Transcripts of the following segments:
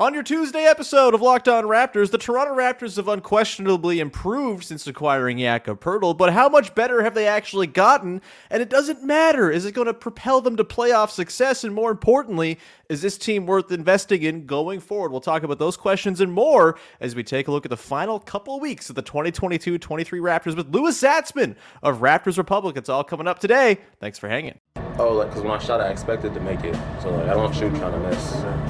On your Tuesday episode of Locked On Raptors, the Toronto Raptors have unquestionably improved since acquiring Jakob Poeltl, but how much better have they actually gotten? And it doesn't matter. Is it going to propel them to playoff success? And more importantly, is this team worth investing in going forward? We'll talk about those questions and more as we take a look at the final couple of weeks of the 2022-23 Raptors with Louis Zatzman of Raptors Republic. It's all coming up today. Thanks for hanging. Oh, like because when I shot, I expected to make it, so like I don't shoot trying to miss.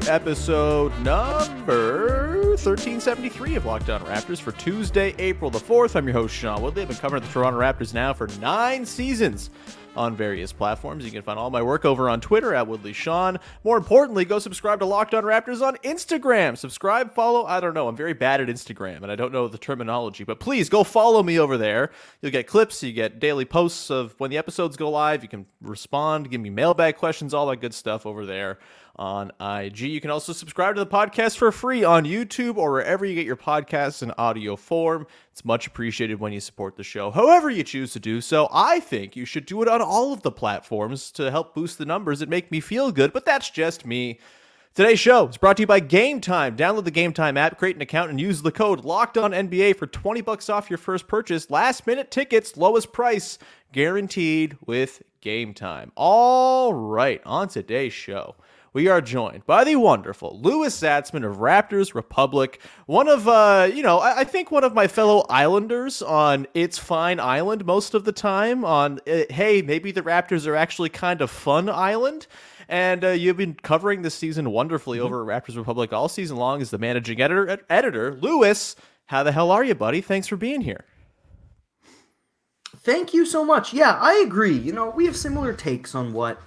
To episode number 1373 of Locked On Raptors for Tuesday, April the 4th. I'm your host, Sean Woodley. I've been covering the Toronto Raptors now for nine seasons on various platforms. You can find all my work over on Twitter at Woodley Sean. More importantly, go subscribe to Locked On Raptors on Instagram. Subscribe, follow. I don't know. I'm very bad at Instagram and I don't know the terminology, but please go follow me over there. You'll get clips, you get daily posts of when the episodes go live. You can respond, give me mailbag questions, all that good stuff over there on IG. You can also subscribe to the podcast for free on YouTube or wherever you get your podcasts in audio form. It's much appreciated when you support the show. However, you choose to do so, I think you should do it on all of the platforms to help boost the numbers and make me feel good, but that's just me. Today's show is brought to you by Game Time. Download the Game Time app, create an account, and use the code Locked On NBA for 20 bucks off your first purchase. Last minute tickets, lowest price, guaranteed with Game Time. All right, on today's show we are joined by the wonderful Louis Zatzman of Raptors Republic, one of, uh, you know, I, I think one of my fellow Islanders on It's Fine Island most of the time. On, uh, hey, maybe the Raptors are actually kind of fun island. And uh, you've been covering this season wonderfully over at Raptors Republic all season long as the managing editor. Editor Louis, how the hell are you, buddy? Thanks for being here. Thank you so much. Yeah, I agree. You know, we have similar takes on what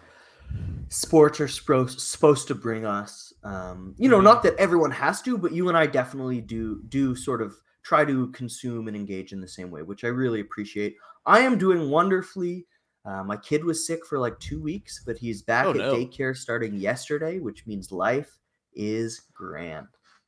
sports are supposed supposed to bring us. Um, you know, not that everyone has to, but you and I definitely do do sort of try to consume and engage in the same way, which I really appreciate. I am doing wonderfully. Uh, my kid was sick for like two weeks, but he's back Oh, at no. daycare starting yesterday, which means life is grand.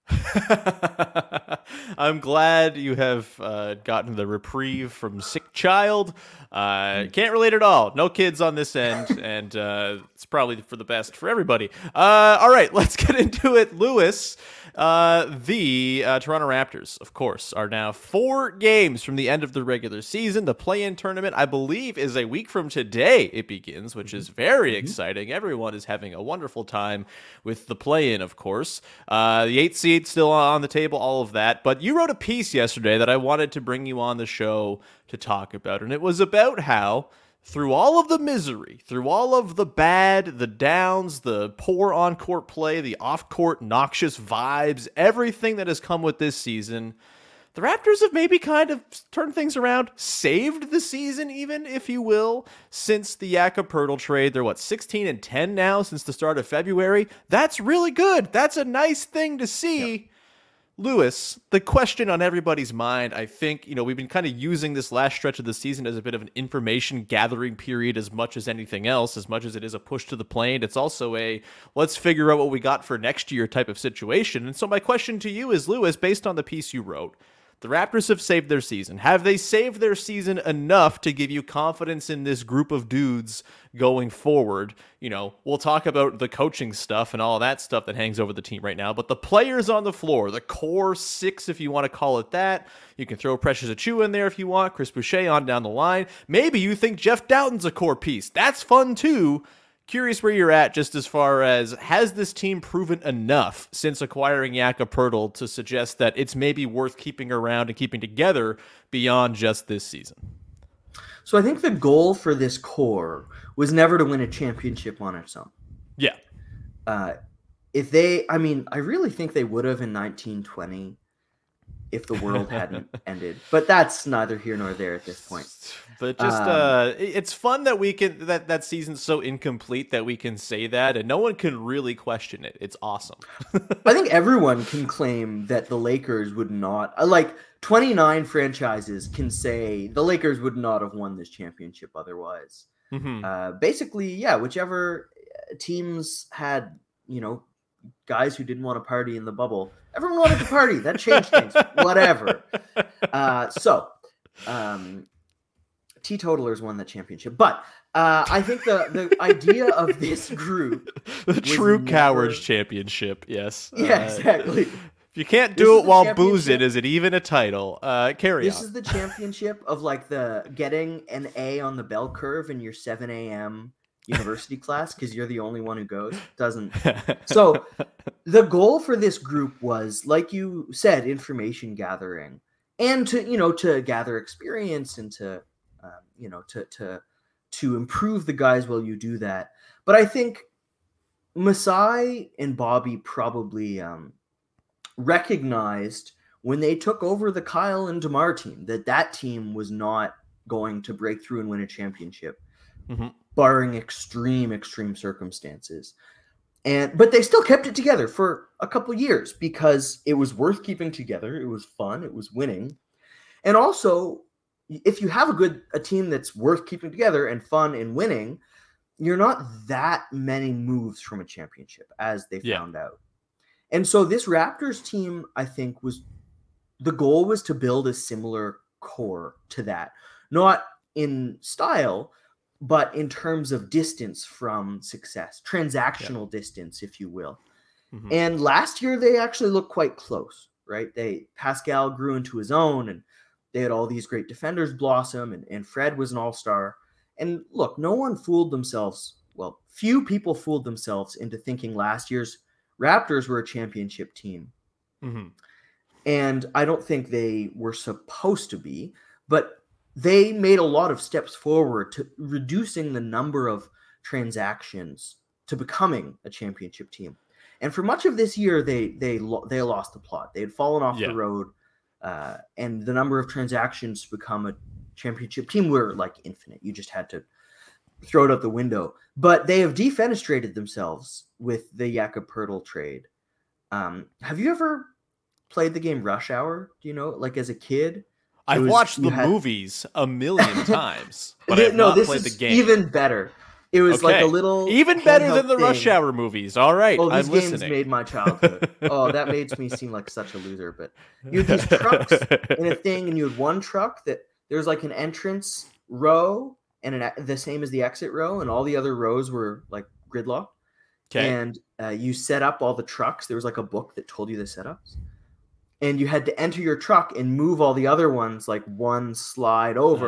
I'm glad you have uh, gotten the reprieve from sick child. Uh, can't relate at all. No kids on this end, and uh, it's probably for the best for everybody. Uh, all right, let's get into it. Louis, uh, the uh, Toronto Raptors, of course, are now four games from the end of the regular season. The play-in tournament, I believe, is a week from today. It begins, which is very exciting. Everyone is having a wonderful time with the play-in, of course. Uh, the eight seed still on the table, all of that. But you wrote a piece yesterday that I wanted to bring you on the show to talk about, and it was about how through all of the misery, through all of the bad, the downs, the poor on court play, the off court noxious vibes, everything that has come with this season, the Raptors have maybe kind of turned things around, saved the season, even if you will, since the Jakob trade. They're what 16 and 10 now since the start of February. That's really good. That's a nice thing to see. Louis, the question on everybody's mind, I think, you know, we've been kind of using this last stretch of the season as a bit of an information gathering period as much as anything else, as much as it is a push to the plane. It's also a let's figure out what we got for next year type of situation. And so, my question to you is, Louis, based on the piece you wrote, the Raptors have saved their season. Have they saved their season enough to give you confidence in this group of dudes going forward? You know, we'll talk about the coaching stuff and all that stuff that hangs over the team right now, but the players on the floor, the core six, if you want to call it that, you can throw Precious Achiuwa in there if you want, Chris Boucher on down the line. Maybe you think Jeff Dowtin's a core piece. That's fun too. Curious where you're at just as far as has this team proven enough since acquiring Jakob Poeltl to suggest that it's maybe worth keeping around and keeping together beyond just this season? So I think the goal for this core was never to win a championship on its own. Yeah. Uh, if they, I mean, I really think they would have in 1920 if the world hadn't ended. But that's neither here nor there at this point. But just Um, uh it's fun that we can that that season's so incomplete that we can say that and no one can really question it. It's awesome. I think everyone can claim that the Lakers would not uh, like 29 franchises can say the Lakers would not have won this championship otherwise. Mhm. Uh, basically, yeah, whichever uh, teams had, you know, guys who didn't want to party in the bubble, everyone wanted to party. That changed things. Whatever. Uh, so, um, teetotalers won the championship, but uh, I think the the idea of this group, the true never- cowards championship. Yes. yeah, Uh, exactly. If you can't do is it while boozing, is it even a title? Uh, carry This on. is the championship of like the getting an A on the bell curve in your 7 a.m. university class because you're the only one who goes. Doesn't so the goal for this group was like you said information gathering and to you know to gather experience and to um, you know to to to improve the guys while you do that but i think masai and bobby probably um recognized when they took over the kyle and demar team that that team was not going to break through and win a championship Mhm. barring extreme extreme circumstances. And but they still kept it together for a couple years because it was worth keeping together. It was fun. It was winning. And also if you have a good a team that's worth keeping together and fun and winning you're not that many moves from a championship as they Yeah. found out. And so this raptors team i think was the goal was to build a similar core to that. Not in style but in terms of distance from success, transactional distance, if you will. Mhm. And last year they actually looked quite close, right? They Pascal grew into his own and they had all these great defenders blossom and, and Fred was an all-star. And look, no one fooled themselves. Well, few people fooled themselves into thinking last year's Raptors were a championship team. Mhm. And I don't think they were supposed to be, but they made a lot of steps forward to reducing the number of transactions to becoming a championship team. And for much of this year, they they lo- they lost the plot. They had fallen off Yeah. the road, uh, and the number of transactions to become a championship team were like infinite. You just had to throw it out the window. But they have defenestrated themselves with the Jakob Poeltl trade. Um, have you ever played the game Rush Hour? Do you know, like as a kid? I've was- watched the had- movies a million times, but Th- I've not this played is the game. even better. It was like a little Even better than the Rush. Hour movies. All right, Oh, I'm games listening. made my childhood. oh, that makes me seem like such a loser. But you had these trucks in a thing, and you had one truck that there's like an entrance row and an, the same as the exit row, and all the other rows were like gridlocked. Okay. And uh, you set up all the trucks. There was like a book that told you the setups, and you had to enter your truck and move all the other ones like one slide over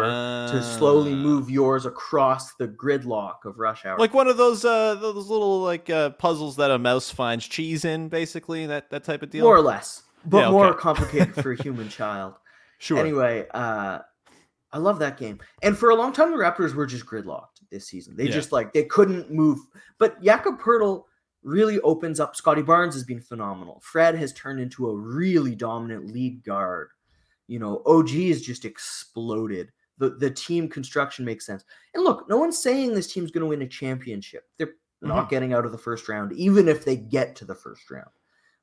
to slowly Ah. move yours across the gridlock of rush hour. like one of those uh those little like uh puzzles that a mouse finds cheese in, basically that that type of deal. more or less, but Yeah, more complicated for a human child. sure. Anyway, uh, I love that game. And for a long time, the Raptors were just gridlocked this season. They Yeah. just like they couldn't move. But Jakob Poeltl really opens up. Scottie Barnes has been phenomenal. Fred has turned into a really dominant lead guard. You know, OG has just exploded. The the team construction makes sense. And look, no one's saying this team's going to win a championship. They're not mm-hmm. getting out of the first round, even if they get to the first round.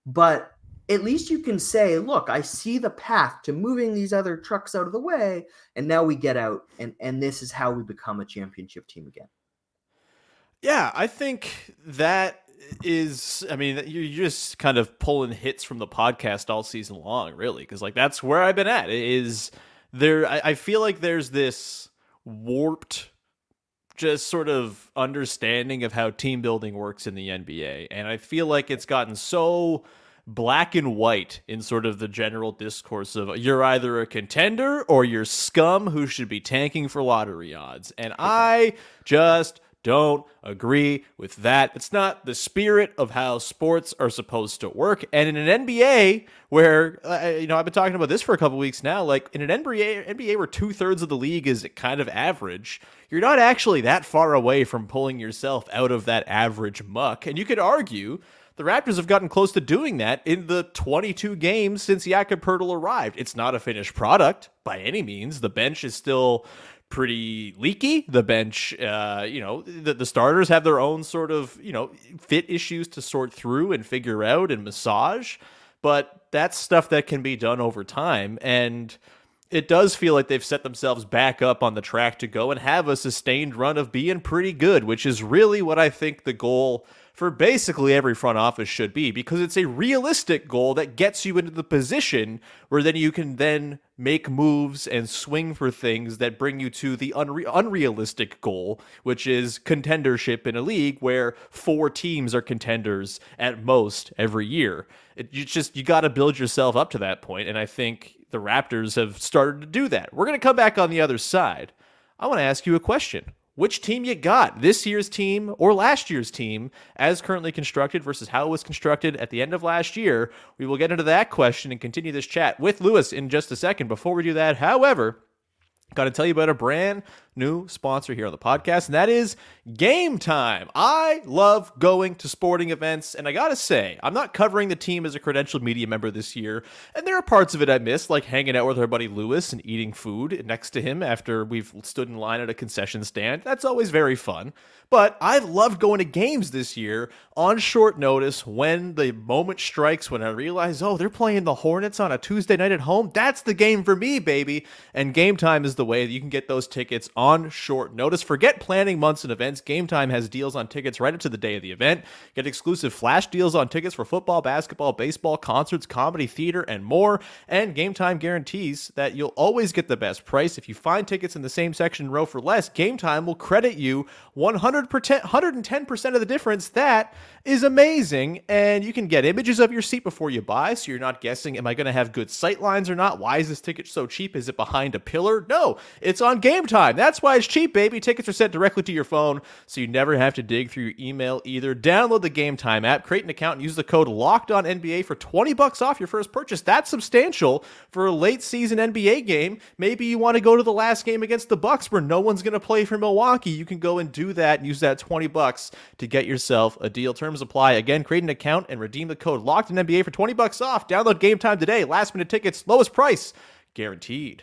But at least you can say, look, I see the path to moving these other trucks out of the way, and now we get out, and and this is how we become a championship team again. Yeah, I think that is. I mean, you're just kind of pulling hits from the podcast all season long, really, because like that's where I've been at. Is there? I, I feel like there's this warped, just sort of understanding of how team building works in the NBA, and I feel like it's gotten so black and white in sort of the general discourse of you're either a contender or you're scum who should be tanking for lottery odds. And I just don't agree with that. It's not the spirit of how sports are supposed to work. And in an NBA where, uh, you know, I've been talking about this for a couple weeks now, like in an NBA, NBA where two thirds of the league is kind of average, you're not actually that far away from pulling yourself out of that average muck. And you could argue the Raptors have gotten close to doing that in the 22 games since Jakob Poeltl arrived. It's not a finished product by any means. The bench is still pretty leaky. The bench, uh, you know, the, the starters have their own sort of, you know, fit issues to sort through and figure out and massage. But that's stuff that can be done over time. And it does feel like they've set themselves back up on the track to go and have a sustained run of being pretty good, which is really what I think the goal for basically every front office should be because it's a realistic goal that gets you into the position where then you can then make moves and swing for things that bring you to the unre- unrealistic goal which is contendership in a league where four teams are contenders at most every year. It, you just you got to build yourself up to that point and i think the raptors have started to do that. We're going to come back on the other side. I want to ask you a question which team you got, this year's team or last year's team, as currently constructed versus how it was constructed at the end of last year. We will get into that question and continue this chat with Louis in just a second. Before we do that, however, got to tell you about a brand new sponsor here on the podcast, and that is Game Time. I love going to sporting events, and I gotta say, I'm not covering the team as a credentialed media member this year, and there are parts of it I miss, like hanging out with our buddy Louis and eating food next to him after we've stood in line at a concession stand. That's always very fun. But I loved going to games this year on short notice when the moment strikes when I realize, oh, they're playing the Hornets on a Tuesday night at home. That's the game for me, baby. And game time is the way that you can get those tickets on short notice. Forget planning months and events. Game time has deals on tickets right up to the day of the event. Get exclusive flash deals on tickets for football, basketball, baseball, concerts, comedy, theater, and more. And game time guarantees that you'll always get the best price. If you find tickets in the same section row for less, game time will credit you 100%, 110% of the difference. That is amazing. And you can get images of your seat before you buy, so you're not guessing, am I going to have good sight lines or not? Why is this ticket so cheap? Is it behind a pillar? No, it's on game time. That's why it's cheap, baby. Tickets are sent directly to your phone, so you never have to dig through your email either. Download the game time app, create an account, and use the code locked on NBA for 20 bucks off your first purchase. That's substantial for a late season NBA game. Maybe you want to go to the last game against the Bucks where no one's going to play for Milwaukee. You can go and do that and use that 20 bucks to get yourself a deal. Terms apply. Again, create an account and redeem the code locked in NBA for 20 bucks off. Download game time today. Last minute tickets, lowest price guaranteed.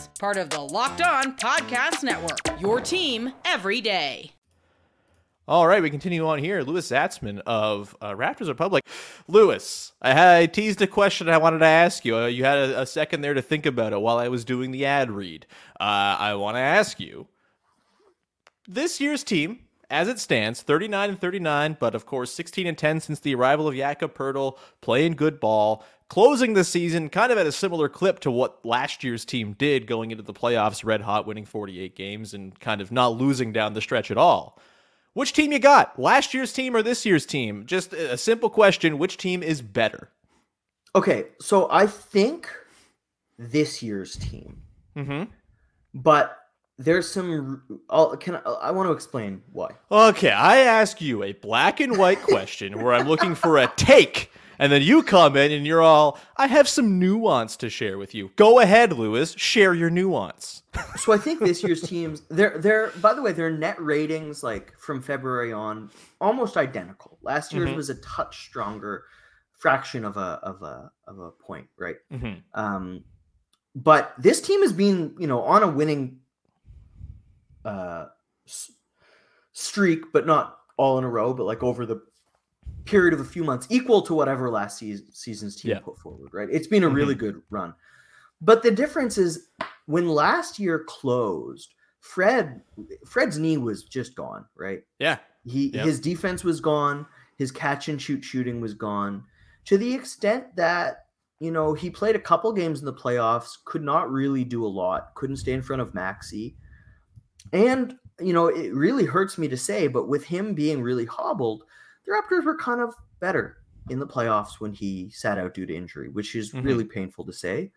Part of the Locked On Podcast Network. Your team every day. All right, we continue on here. Louis Zatzman of uh, Raptors Republic. Louis, I, I teased a question I wanted to ask you. Uh, you had a, a, second there to think about it while I was doing the ad read. Uh, I want to ask you this year's team, as it stands, 39 and 39, but of course 16 and 10 since the arrival of Jakob Poeltl, playing good ball, closing the season kind of at a similar clip to what last year's team did going into the playoffs, red hot, winning 48 games and kind of not losing down the stretch at all. Which team you got? Last year's team or this year's team? Just a simple question, which team is better? Okay, so I think this year's team. Mm-hmm. But there's some I'll, can I, I want to explain why okay i ask you a black and white question where i'm looking for a take and then you come in and you're all i have some nuance to share with you go ahead louis share your nuance so i think this year's teams they're they're by the way their net ratings like from february on almost identical last year's mm-hmm. was a touch stronger fraction of a of a of a point right mm-hmm. um but this team has been you know on a winning uh, streak, but not all in a row, but like over the period of a few months, equal to whatever last season, season's team yeah. put forward, right? It's been a mm-hmm. really good run. But the difference is when last year closed, Fred Fred's knee was just gone, right? Yeah. He yep. his defense was gone. His catch and shoot shooting was gone to the extent that you know he played a couple games in the playoffs, could not really do a lot, couldn't stay in front of Maxey, and you know it really hurts me to say, but with him being really hobbled, the Raptors were kind of better in the playoffs when he sat out due to injury, which is Mhm. really painful to say.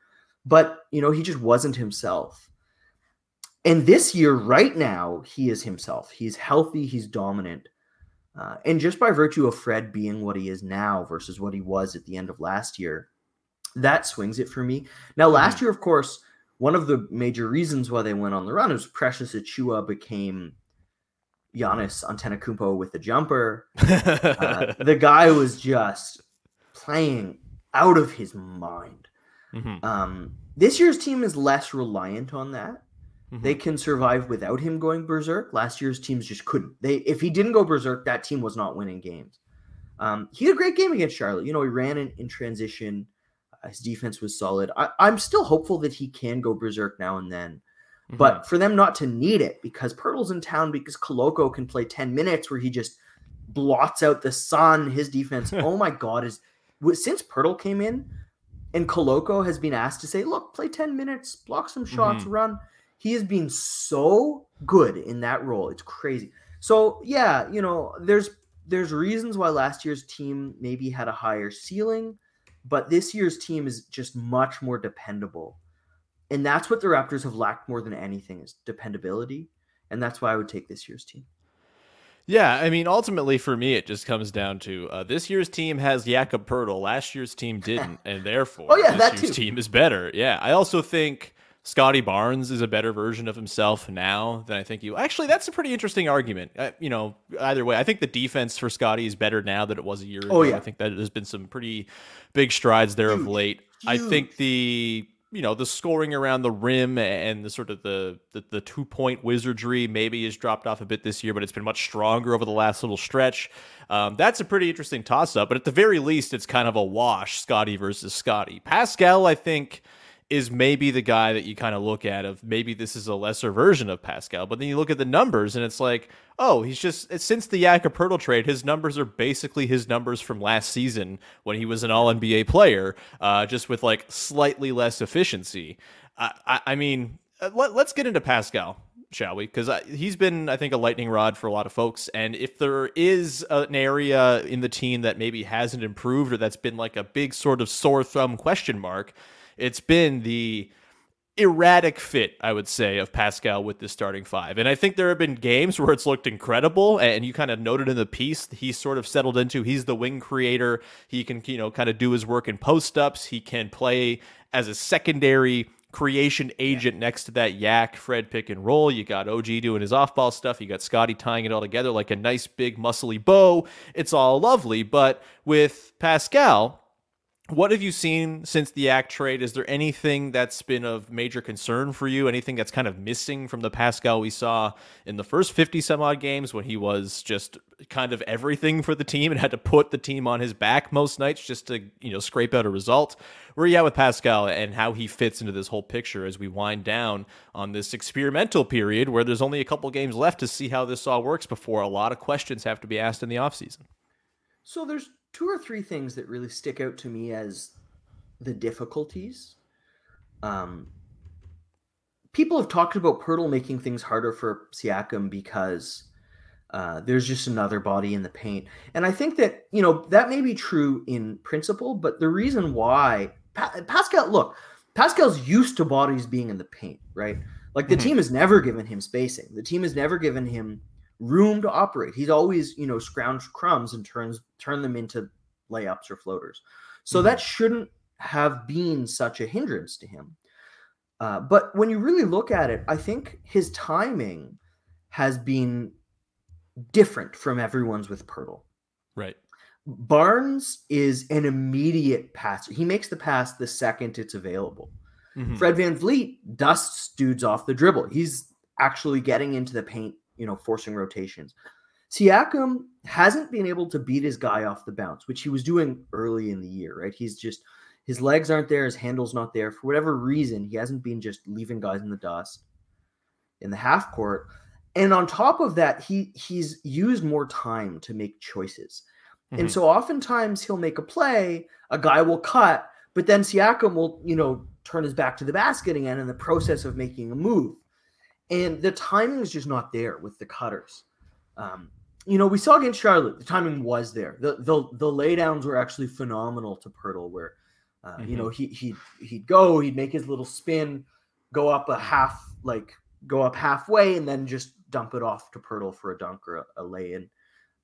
But you know he just wasn't himself. And this year, right now, he is himself. He's healthy. He's dominant. Uh, and just by virtue of Fred being what he is now versus what he was at the end of last year, that swings it for me. Now, last year, of course, one of the major reasons why they went on the run was Precious Achiuwa became Giannis Antetokounmpo with the jumper. Uh, the guy was just playing out of his mind. Mhm. Um, this year's team is less reliant on that. Mhm. They can survive without him going berserk. Last year's teams just couldn't. They if he didn't go berserk, that team was not winning games. Um, he had a great game against Charlotte. You know, he ran in, in transition. His defense was solid. I, I'm still hopeful that he can go berserk now and then. Mm-hmm. But for them not to need it because Poeltl's in town because Koloko can play 10 minutes where he just blots out the sun. His defense, oh my God, is since Poeltl came in and Koloko has been asked to say, look, play 10 minutes, block some shots, run. He has been so good in that role. It's crazy. So yeah, you know, there's there's reasons why last year's team maybe had a higher ceiling, but this year's team is just much more dependable. And that's what the Raptors have lacked more than anything is dependability. And that's why I would take this year's team. Yeah, I mean, ultimately for me, it just comes down to uh, this year's team has Jakob Poeltl. Last year's team didn't, and therefore Oh, yeah, this that year's too. team is better. Yeah, I also think Scottie Barnes is a better version of himself now than I think you. Actually, that's a pretty interesting argument. Uh, you know, either way, I think the defense for Scottie is better now than it was a year ago. Oh, yeah. I think that there's been some pretty big strides there of Huge, late. I think the you know the scoring around the rim and the sort of the the, the two point wizardry maybe has dropped off a bit this year, but it's been much stronger over the last little stretch. Um, that's a pretty interesting toss up, but at the very least, it's kind of a wash. Scottie versus Scottie. Pascal, I think. Is maybe the guy that you kind of look at of maybe this is a lesser version of Pascal, but then you look at the numbers and it's like, oh, he's just since the Jakob Poeltl trade, his numbers are basically his numbers from last season when he was an All NBA player, uh, just with like slightly less efficiency. I, I, I mean, uh, let, let's get into Pascal, shall we? Because he's been, I think, a lightning rod for a lot of folks. And if there is an area in the team that maybe hasn't improved or that's been like a big sort of sore thumb question mark, it's been the erratic fit, I would say, of Pascal with the starting five. And I think there have been games where it's looked incredible, and you kind of noted in the piece he's sort of settled into. He's the wing creator. He can, you know, kind of do his work in post ups. He can play as a secondary creation agent next to that yak Fred pick and roll. You got OG doing his off ball stuff. You got Scottie tying it all together like a nice big muscly bow. It's all lovely. But with Pascal, what have you seen since the Yak trade? Is there anything that's been of major concern for you? Anything that's kind of missing from the Pascal we saw in the first 50 some odd games when he was just kind of everything for the team and had to put the team on his back most nights just to, you know, scrape out a result? Where are you at with Pascal and how he fits into this whole picture as we wind down on this experimental period where there's only a couple games left to see how this all works before a lot of questions have to be asked in the offseason? So there's two or three things that really stick out to me as the difficulties. Um, people have talked about Poeltl making things harder for Siakam because uh, there's just another body in the paint, and I think that you know that may be true in principle, but the reason why pa- Pascal, look, Pascal's used to bodies being in the paint, right? Like the Mhm. team has never given him spacing. The team has never given him room to operate. He's always, you know, scrounged crumbs and turns turn them into layups or floaters. So that shouldn't have been such a hindrance to him. Uh, but when you really look at it, I think his timing has been different from everyone's with Poeltl. Right. Barnes is an immediate passer. He makes the pass the second it's available. Mhm. Fred VanVleet dusts dudes off the dribble. He's actually getting into the paint, you know, forcing rotations. Siakam hasn't been able to beat his guy off the bounce, which he was doing early in the year, right? He's just his legs aren't there, his handle's not there. For whatever reason, he hasn't been just leaving guys in the dust in the half court. And on top of that, he he's used more time to make choices. And mm-hmm. so oftentimes he'll make a play, a guy will cut, but then Siakam will, you know, turn his back to the basket again in the process of making a move. And the timing is just not there with the cutters. Um, you know, we saw against Charlotte, the timing was there. The the the laydowns were actually phenomenal to Poeltl, where uh, you know he he he'd go, he'd make his little spin, go up a half, like go up halfway, and then just dump it off to Poeltl for a dunk or a, a lay in.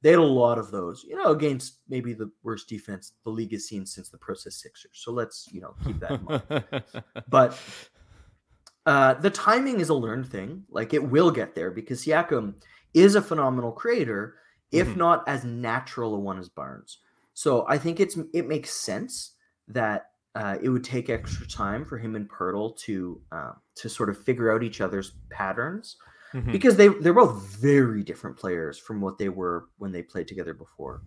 They had a lot of those, you know, against maybe the worst defense the league has seen since the Process Sixers. So let's, you know, keep that in mind. but uh, the timing is a learned thing. Like it will get there because Siakam is a phenomenal creator, if Mhm. not as natural a one as Barnes. So I think it's it makes sense that uh, it would take extra time for him and Poeltl to uh, to sort of figure out each other's patterns Mhm. because they they're both very different players from what they were when they played together before.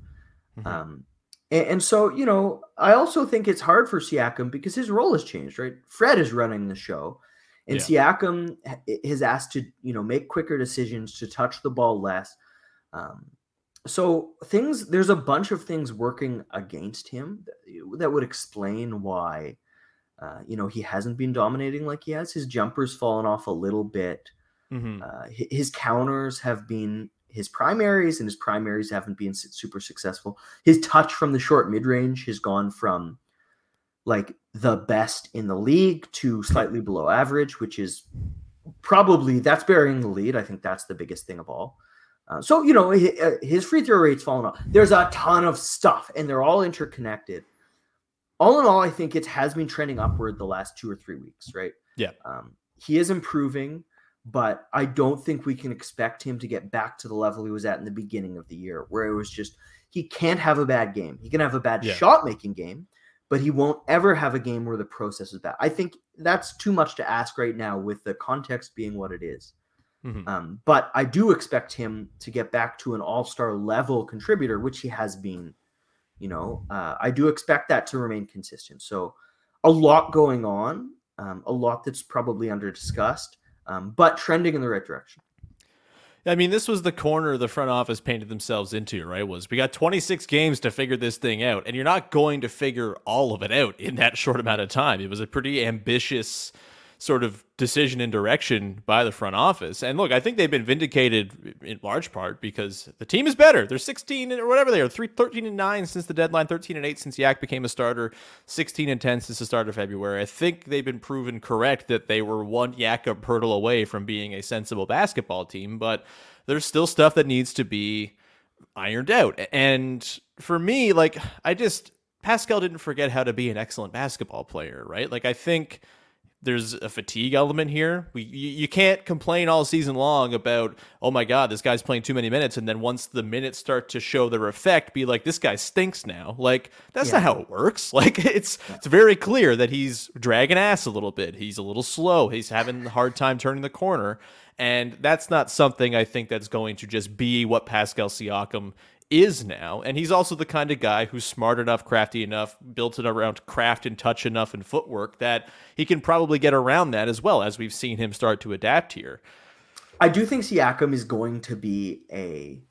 Mhm. Um, and, and so you know, I also think it's hard for Siakam because his role has changed. Right, Fred is running the show, and Siakam ha- is asked to you know make quicker decisions, to touch the ball less. Um, so things there's a bunch of things working against him that, that would explain why uh, you know he hasn't been dominating like he has. His jumper's fallen off a little bit. Mhm. Uh, his counters have been his primaries, and his primaries haven't been super successful. His touch from the short mid range has gone from like the best in the league to slightly below average, which is probably that's burying the lead. I think that's the biggest thing of all. Uh, so you know uh, his free throw rate's fallen off. There's a ton of stuff, and they're all interconnected. All in all, I think it has been trending upward the last two or three weeks. Right? Yeah. Um, he is improving, but I don't think we can expect him to get back to the level he was at in the beginning of the year, where it was just he can't have a bad game. He can have a bad Yeah. shot making game, but he won't ever have a game where the process is bad. I think that's too much to ask right now, with the context being what it is. Mhm. Um, but I do expect him to get back to an all star level contributor, which he has been. You know, uh, I do expect that to remain consistent. So, a lot going on, um, a lot that's probably under discussed, um, but trending in the right direction. I mean, this was the corner the front office painted themselves into, right? Was we got 26 games to figure this thing out, and you're not going to figure all of it out in that short amount of time. It was a pretty ambitious sort of decision and direction by the front office. And look, I think they've been vindicated in large part because the team is better. They're 16 or whatever they are, 3, 13 and 9 since the deadline, 13 and 8 since Yak became a starter, 16 and 10 since the start of February. I think they've been proven correct that they were one Yak of Poeltl away from being a sensible basketball team, but there's still stuff that needs to be ironed out. And for me, like I just Pascal didn't forget how to be an excellent basketball player, right? Like I think there's a fatigue element here. We you, you can't complain all season long about oh my god this guy's playing too many minutes, and then once the minutes start to show their effect, be like this guy stinks now. Like that's not how it works. Like it's it's very clear that he's dragging ass a little bit. He's a little slow. He's having a hard time turning the corner, and that's not something I think that's going to just be what Pascal Siakam is now. And he's also the kind of guy who's smart enough, crafty enough, built it around craft and touch enough and footwork that he can probably get around that as well as we've seen him start to adapt here. I do think Siakam is going to be a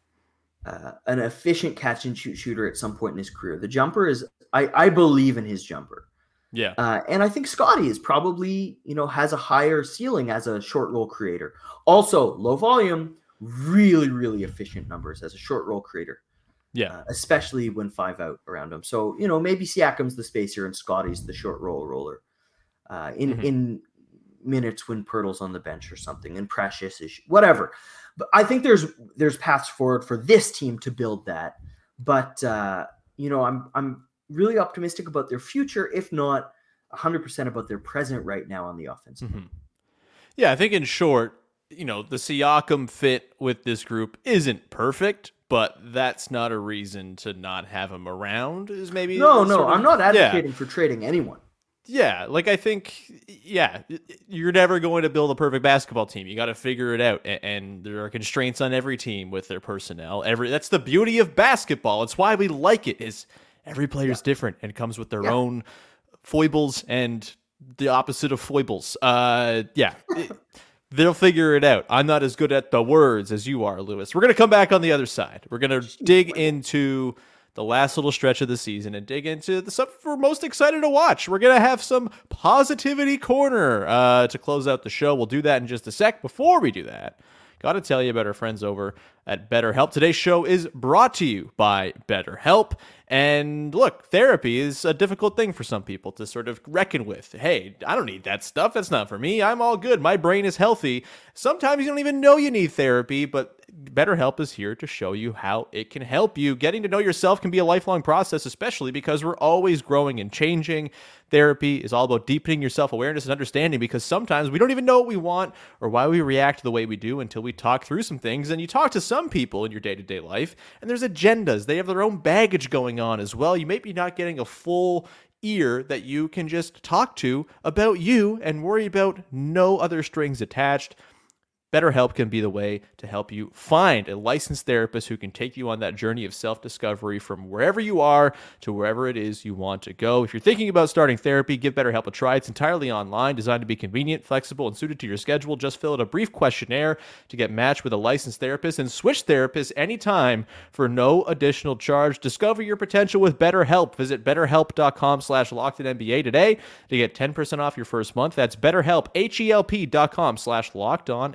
uh, an efficient catch and shoot shooter at some point in his career. The jumper is I, I believe in his jumper. Yeah. Uh, and I think Scottie is probably, you know, has a higher ceiling as a short roll creator. Also, low volume, really, really efficient numbers as a short roll creator, Yeah. uh, especially when five out around him. So, you know, maybe Siakam's the spacer and Scottie's the short roll roller. Uh, in Mhm. in minutes when Poeltl's on the bench or something, and Precious is whatever. But I think there's there's paths forward for this team to build that. But uh, you know, I'm I'm really optimistic about their future, if not 100% about their present right now on the offensive. Mhm. Yeah, I think in short, you know, the Siakam fit with this group isn't perfect, but that's not a reason to not have him around. Is maybe No, no, of- I'm not Yeah. advocating for trading anyone. Yeah, like I think, yeah, you're never going to build a perfect basketball team. You got to figure it out, and there are constraints on every team with their personnel. Every that's the beauty of basketball. It's why we like it. Is every player player's different and comes with their Yeah. own foibles and the opposite of foibles. Uh, yeah. They'll figure it out. I'm not as good at the words as you are, Louis. We're going to come back on the other side. We're going to dig into the last little stretch of the season and dig into the stuff we're most excited to watch. We're going to have some positivity corner uh, to close out the show. We'll do that in just a sec. Before we do that, got to tell you about our friends over at BetterHelp. Today's show is brought to you by BetterHelp. And look, therapy is a difficult thing for some people to sort of reckon with. Hey, I don't need that stuff. That's not for me. I'm all good. My brain is healthy. Sometimes you don't even know you need therapy, but BetterHelp is here to show you how it can help you. Getting to know yourself can be a lifelong process, especially because we're always growing and changing. Therapy is all about deepening your self awareness and understanding because sometimes we don't even know what we want or why we react the way we do until we talk through some things. And you talk to some people in your day to day life, and there's agendas. They have their own baggage going on as well. You may be not getting a full ear that you can just talk to about you and worry about no other strings attached. BetterHelp can be the way to help you find a licensed therapist who can take you on that journey of self discovery from wherever you are to wherever it is you want to go. If you're thinking about starting therapy, give BetterHelp a try. It's entirely online, designed to be convenient, flexible, and suited to your schedule. Just fill out a brief questionnaire to get matched with a licensed therapist and switch therapists anytime for no additional charge. Discover your potential with BetterHelp. Visit betterhelp.com slash lockedonnba today to get 10% off your first month. That's betterhelp, H-E-L-P dot com slash locked on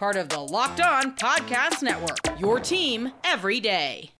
Part of the Locked On Podcast Network. Your team every day.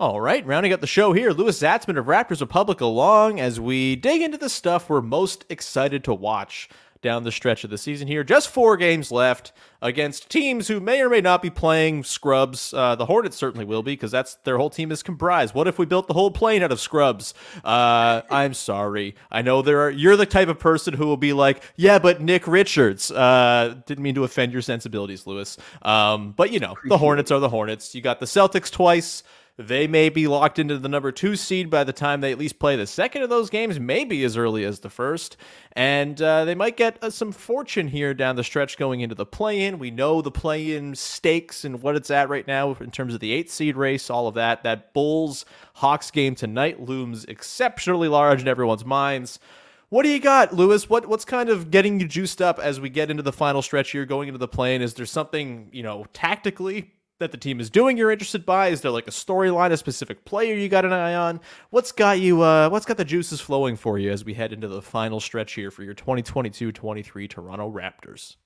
All right, rounding up the show here, Louis Zatzman of Raptors Republic along as we dig into the stuff we're most excited to watch down the stretch of the season here. Just four games left against teams who may or may not be playing scrubs. Uh, the Hornets certainly will be because that's their whole team is comprised. What if we built the whole plane out of scrubs? Uh, I'm sorry. I know there are. You're the type of person who will be like, yeah, but Nick Richards. Uh, didn't mean to offend your sensibilities, Louis. Um, but you know, the Hornets are the Hornets. You got the Celtics twice. They may be locked into the number two seed by the time they at least play the second of those games, maybe as early as the first. And uh, they might get uh, some fortune here down the stretch going into the play in. We know the play in stakes and what it's at right now in terms of the eighth seed race, all of that. That Bulls Hawks game tonight looms exceptionally large in everyone's minds. What do you got, Louis? What what's kind of getting you juiced up as we get into the final stretch here, going into the plane? Is there something you know tactically that the team is doing you're interested by? Is there like a storyline, a specific player you got an eye on? What's got you uh what's got the juices flowing for you as we head into the final stretch here for your 2022-23 Toronto Raptors?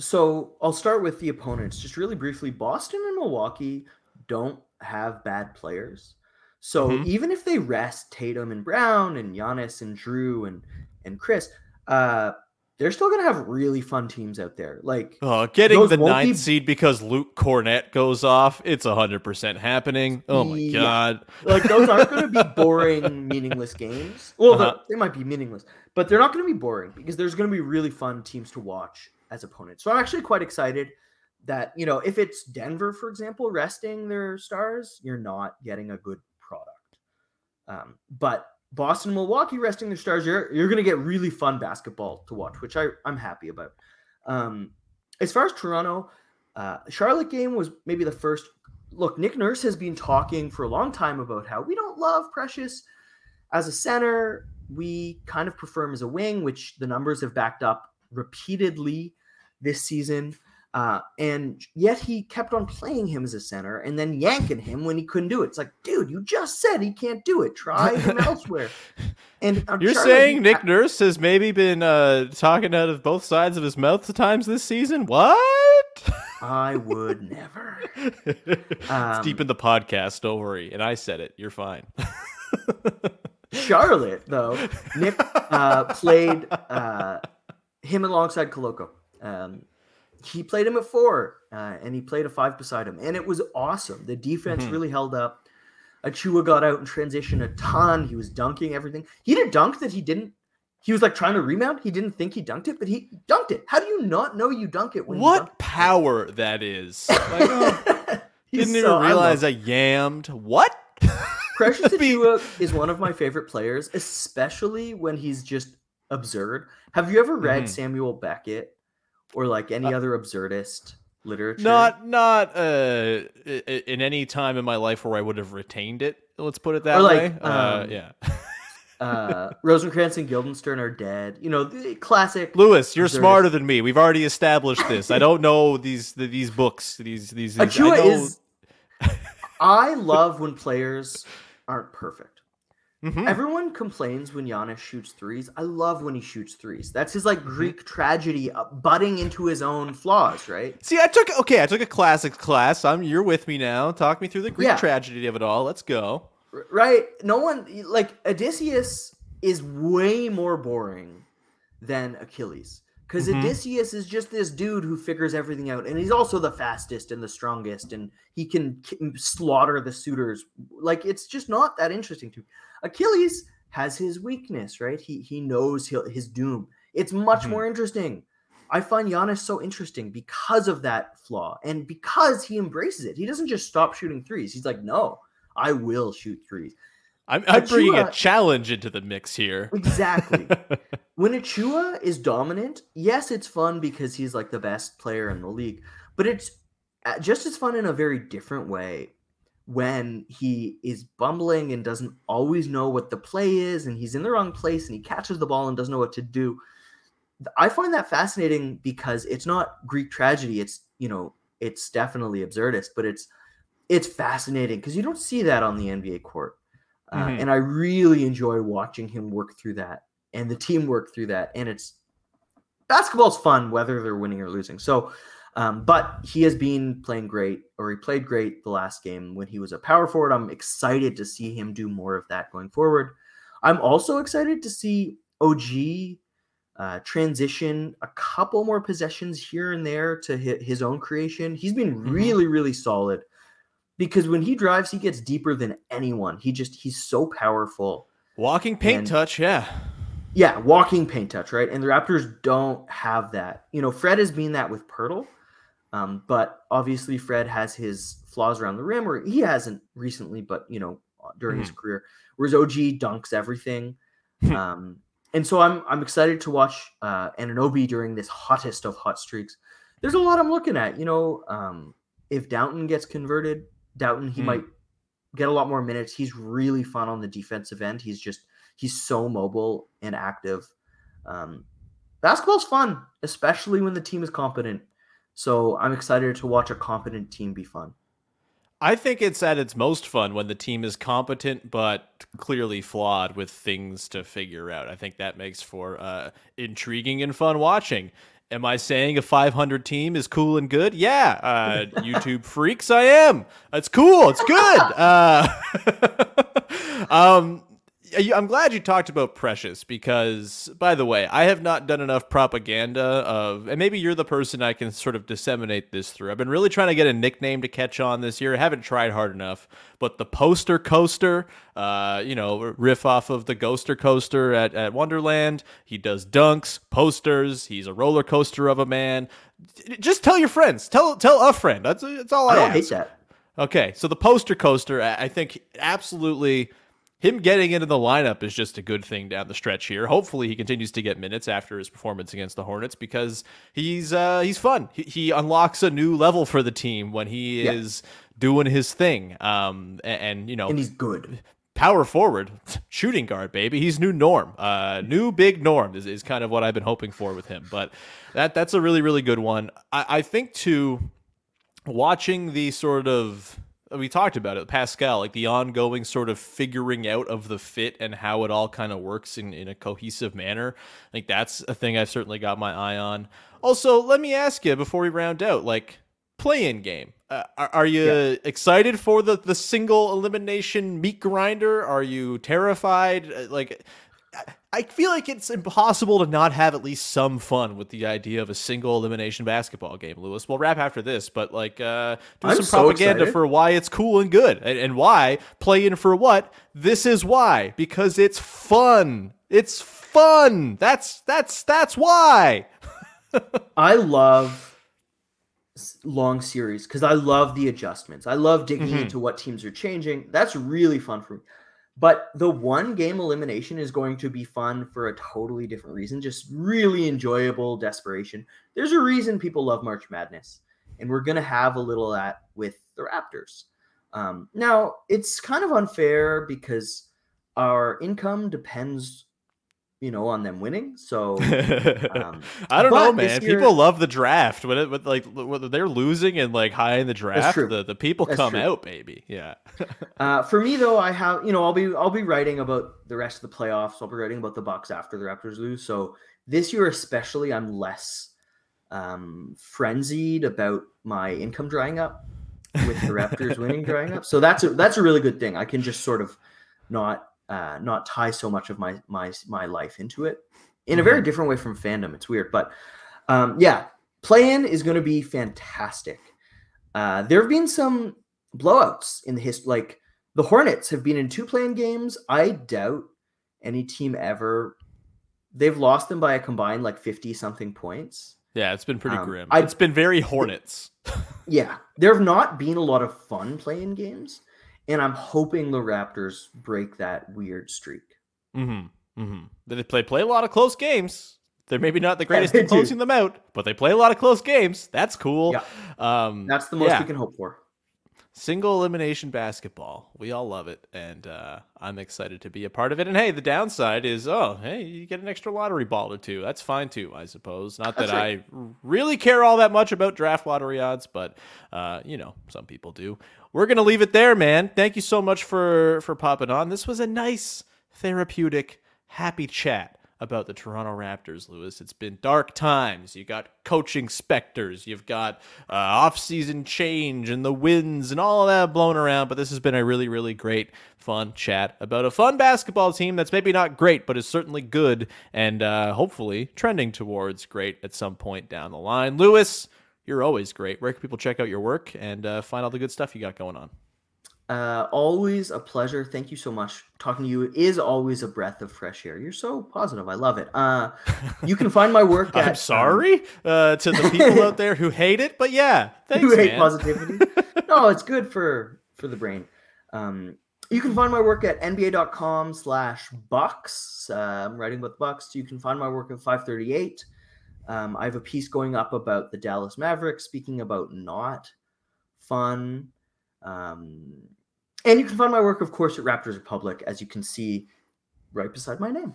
So I'll start with the opponents. Just really briefly, Boston and Milwaukee don't have bad players. So Mhm. even if they rest Tatum and Brown and Giannis and Jrue and and Khris, uh, they're still gonna have really fun teams out there. Like Oh, getting the ninth be- seed because Luke Kornet goes off, it's 100% happening. Oh my Yeah. god. like those aren't going to be boring, meaningless games. Well, Uh-huh. they might be meaningless, but they're not going to be boring because there's going to be really fun teams to watch as opponents. So I'm actually quite excited that you know if it's Denver, for example, resting their stars, you're not getting a good product. Um, but Boston, Milwaukee resting their stars, you're you're going to get really fun basketball to watch, which I I'm happy about. Um, as far as Toronto, uh, Charlotte game was maybe the first. Look, Nick Nurse has been talking for a long time about how we don't love Precious as a center. We kind of prefer him as a wing, which the numbers have backed up repeatedly this season. Uh, and yet he kept on playing him as a center and then yanking him when he couldn't do it. It's like, dude, you just said he can't do it. Try him elsewhere. And uh, You're Charlotte, saying Nick Nurse has maybe been uh, talking out of both sides of his mouth at times this season? What? I would never. it's Um, deep in the podcast, don't worry. And I said it. You're fine. Charlotte, though, Nick uh, played uh, him alongside Koloko. Um, he played him at four, uh, and he played a five beside him, and it was awesome. The defense Mhm. really held up. Achiuwa got out in transition a ton. He was dunking everything. He did a dunk that he didn't. He was like trying to rebound. He didn't think he dunked it, but he dunked it. How do you not know you dunk it when you dunk what power that is. Like, oh, didn't so- even realize I yammed. What? Precious Achiuwa is one of my favorite players, especially when he's just absurd. Have you ever read Mhm. Samuel Beckett or like any other absurdist literature? Not not uh in any time in my life where I would have retained it. Let's put it that Or, like, way. uh, um, yeah. uh, Rosencrantz and Guildenstern are dead. You know, the classic. Louis, you're absurdist. smarter than me. We've already established this. I don't know these the, these books. These these. these I know- is. I love when players aren't perfect. Mhm. Everyone complains when Giannis shoots threes. I love when he shoots threes. That's his like Greek tragedy uh, butting into his own flaws, right? See, I took okay. I took a classics class. I'm you're with me now. Talk me through the Greek Yeah. tragedy of it all. Let's go. Right? No one like Odysseus is way more boring than Achilles. Because Mhm. Odysseus is just this dude who figures everything out, and he's also the fastest and the strongest, and he can ki- slaughter the suitors. Like it's just not that interesting to me. Achilles has his weakness, right? He he knows he'll, his doom. It's much Mhm. more interesting. I find Giannis so interesting because of that flaw and because he embraces it. He doesn't just stop shooting threes. He's like, no, I will shoot threes. I'm, I'm bringing a challenge into the mix here. Exactly. when Achiuwa is dominant, yes, it's fun because he's like the best player in the league, but it's uh, just as fun in a very different way when he is bumbling and doesn't always know what the play is and he's in the wrong place and he catches the ball and doesn't know what to do. I find that fascinating because it's not Greek tragedy. It's, you know, it's definitely absurdist, but it's it's fascinating because you don't see that on the NBA court. Uh, Mhm. And I really enjoy watching him work through that and the team work through that. And it's basketball's fun whether they're winning or losing. So, um, but he has been playing great, or he played great the last game when he was a power forward. I'm excited to see him do more of that going forward. I'm also excited to see OG uh, transition a couple more possessions here and there to hit his own creation. He's been Mhm. really, really solid because when he drives, he gets deeper than anyone. He just he's so powerful. Walking paint And- touch, yeah. Yeah, walking paint touch, right? And the Raptors don't have that. You know, Fred has been that with Poeltl, um, but obviously Fred has his flaws around the rim, or he hasn't recently, but you know, during his career. Whereas OG dunks everything, um, and so I'm I'm excited to watch uh, Anunoby during this hottest of hot streaks. There's a lot I'm looking at. You know, um, if Dowtin gets converted, Dowtin he Hmm. might get a lot more minutes. He's really fun on the defensive end. He's just he's so mobile and active. Um, basketball's fun, especially when the team is competent. So I'm excited to watch a competent team be fun. I think it's at its most fun when the team is competent but clearly flawed with things to figure out. I think that makes for uh, intriguing and fun watching. Am I saying a 500 team is cool and good? Yeah, uh, YouTube freaks, I am. It's cool. It's good. Uh, um, I'm glad you talked about Precious because, by the way, I have not done enough propaganda of, and maybe you're the person I can sort of disseminate this through. I've been really trying to get a nickname to catch on this year. I haven't tried hard enough, but the Poster Coaster, uh, you know, riff off of the Ghoster Coaster at, at Wonderland. He does dunks, posters. He's a roller coaster of a man. Just tell your friends. Tell tell a friend. That's that's all I, I don't ask. hate that. Okay, so the poster coaster, I I think absolutely him getting into the lineup is just a good thing down the stretch here. Hopefully, he continues to get minutes after his performance against the Hornets because he's uh, he's fun. He, he unlocks a new level for the team when he Yeah. is doing his thing. Um, and, and you know, And he's good. power forward, shooting guard, baby. He's new norm. Uh, new big norm is, is kind of what I've been hoping for with him. But that that's a really really good one. I, I think to watching the sort of we talked about it, Pascal, like the ongoing sort of figuring out of the fit and how it all kind of works in, in a cohesive manner. I think that's a thing I've certainly got my eye on. Also, let me ask you before we round out, like play-in game. Uh, are, are you excited for the the single elimination meat grinder? Are you terrified? Uh, Like, I- feel like it's impossible to not have at least some fun with the idea of a single elimination basketball game. Louis, we'll wrap after this, but like, uh, do I'm some so propaganda excited. for why it's cool and good, and, and why play in for what. This is why because it's fun. It's fun. That's that's that's why. I love long series because I love the adjustments. I love digging Mhm. into what teams are changing. That's really fun for me. But the one game elimination is going to be fun for a totally different reason, just really enjoyable desperation. There's a reason people love March Madness, and we're going to have a little of that with the Raptors. Um, now, it's kind of unfair because our income depends, you know, on them winning. So um, I don't know, man. year- People love the draft when it, when, like when they're losing and like high in the draft. The, the people That's come true. out, baby. Yeah. Uh, for me though, I have you know I'll be I'll be writing about the rest of the playoffs. I'll be writing about the Bucks after the Raptors lose. So this year especially, I'm less um, frenzied about my income drying up with the Raptors winning drying up. So that's a, that's a really good thing. I can just sort of not uh, not tie so much of my my my life into it in a very different way from fandom. It's weird, but um, yeah, play in is going to be fantastic. Uh, there have been some blowouts in the history. Like the Hornets have been in two playing games. I doubt any team ever. They've lost them by a combined like fifty something points. Yeah, it's been pretty Um, grim. I- it's been very Hornets. Yeah, there have not been a lot of fun playing games, and I'm hoping the Raptors break that weird streak. Mm-hmm. Mm-hmm. They play play a lot of close games. They're maybe not the greatest at do. closing them out, but they play a lot of close games. That's cool. Yeah. Um, That's the most yeah. we can hope for. Single elimination basketball. We all love it, and uh, I'm excited to be a part of it. And hey, the downside is, oh, hey, you get an extra lottery ball or two. That's fine too, I suppose. Not that right. I really care all that much about draft lottery odds, but uh, you know, some people do. We're gonna leave it there, man. Thank you so much for for popping on. This was a nice, therapeutic, happy chat about the Toronto Raptors, Louis. It's been dark times. You got coaching specters. You've got uh, off-season change and the winds and all that blown around. But this has been a really, really great, fun chat about a fun basketball team that's maybe not great, but is certainly good and uh, hopefully trending towards great at some point down the line. Louis, you're always great. Where can people check out your work and uh, find all the good stuff you got going on? Uh, always a pleasure. Thank you so much. Talking to you is always a breath of fresh air. You're so positive. I love it. Uh, you can find my work. At, I'm um, sorry uh, to the people out there who hate it, but yeah, thanks, who hate man. positivity. no, it's good for for the brain. Um, you can find my work at nba.com slash bucks. Uh, I'm writing about the Bucks. You can find my work at 538. Um, I have a piece going up about the Dallas Mavericks, speaking about not fun. Um, and you can find my work, of course, at Raptors Republic, as you can see right beside my name.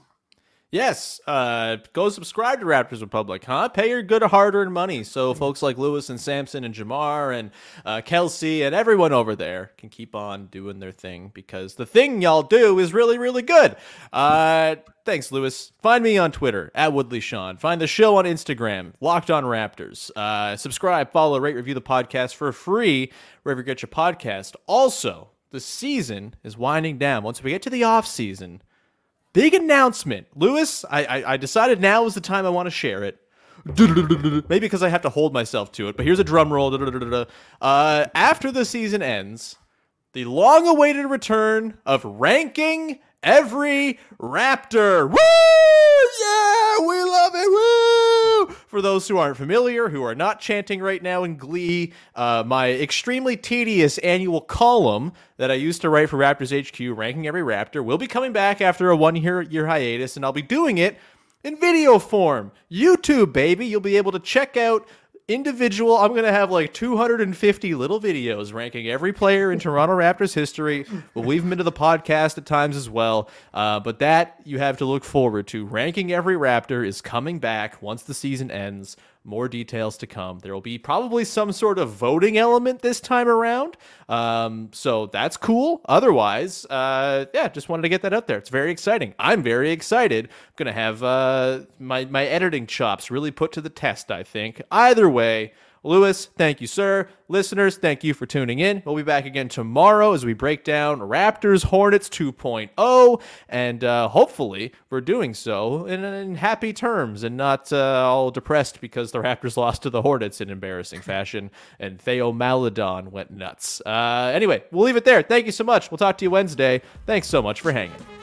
Yes, uh, go subscribe to Raptors Republic, huh? Pay your good hard-earned money so folks like Louis and Samson and Jamar and uh, Kelsey and everyone over there can keep on doing their thing because the thing y'all do is really, really good. Uh, thanks, Louis. Find me on Twitter at Woodley Sean. Find the show on Instagram, Locked On Raptors. Uh, subscribe, follow, rate, review the podcast for free wherever you get your podcast. Also, the season is winding down. Once we get to the off season. Big announcement, Louis. I, I I decided now is the time I want to share it. Maybe because I have to hold myself to it, but here's a drum roll. Uh, after the season ends, the long-awaited return of ranking every Raptor. Woo! Yeah, we love it. Woo! For those who aren't familiar, who are not chanting right now in Glee, uh, my extremely tedious annual column that I used to write for Raptors HQ, ranking every Raptor, will be coming back after a one-year year hiatus, and I'll be doing it in video form. YouTube, baby. You'll be able to check out individual. I'm going to have like 250 little videos ranking every player in Toronto Raptors history. We'll weave them into the podcast at times as well. Uh, but that you have to look forward to. Ranking every Raptor is coming back once the season ends. More details to come. There will be probably some sort of voting element this time around. Um, so that's cool. Otherwise, uh, yeah, just wanted to get that out there. It's very exciting. I'm very excited. I'm gonna have uh, my my editing chops really put to the test. I think. Either way. Louis, thank you, sir. Listeners, thank you for tuning in. We'll be back again tomorrow as we break down Raptors Hornets 2.0. And uh, hopefully, we're doing so in, in happy terms and not uh, all depressed because the Raptors lost to the Hornets in embarrassing fashion and Theo Maledon went nuts. Uh, anyway, we'll leave it there. Thank you so much. We'll talk to you Wednesday. Thanks so much for hanging.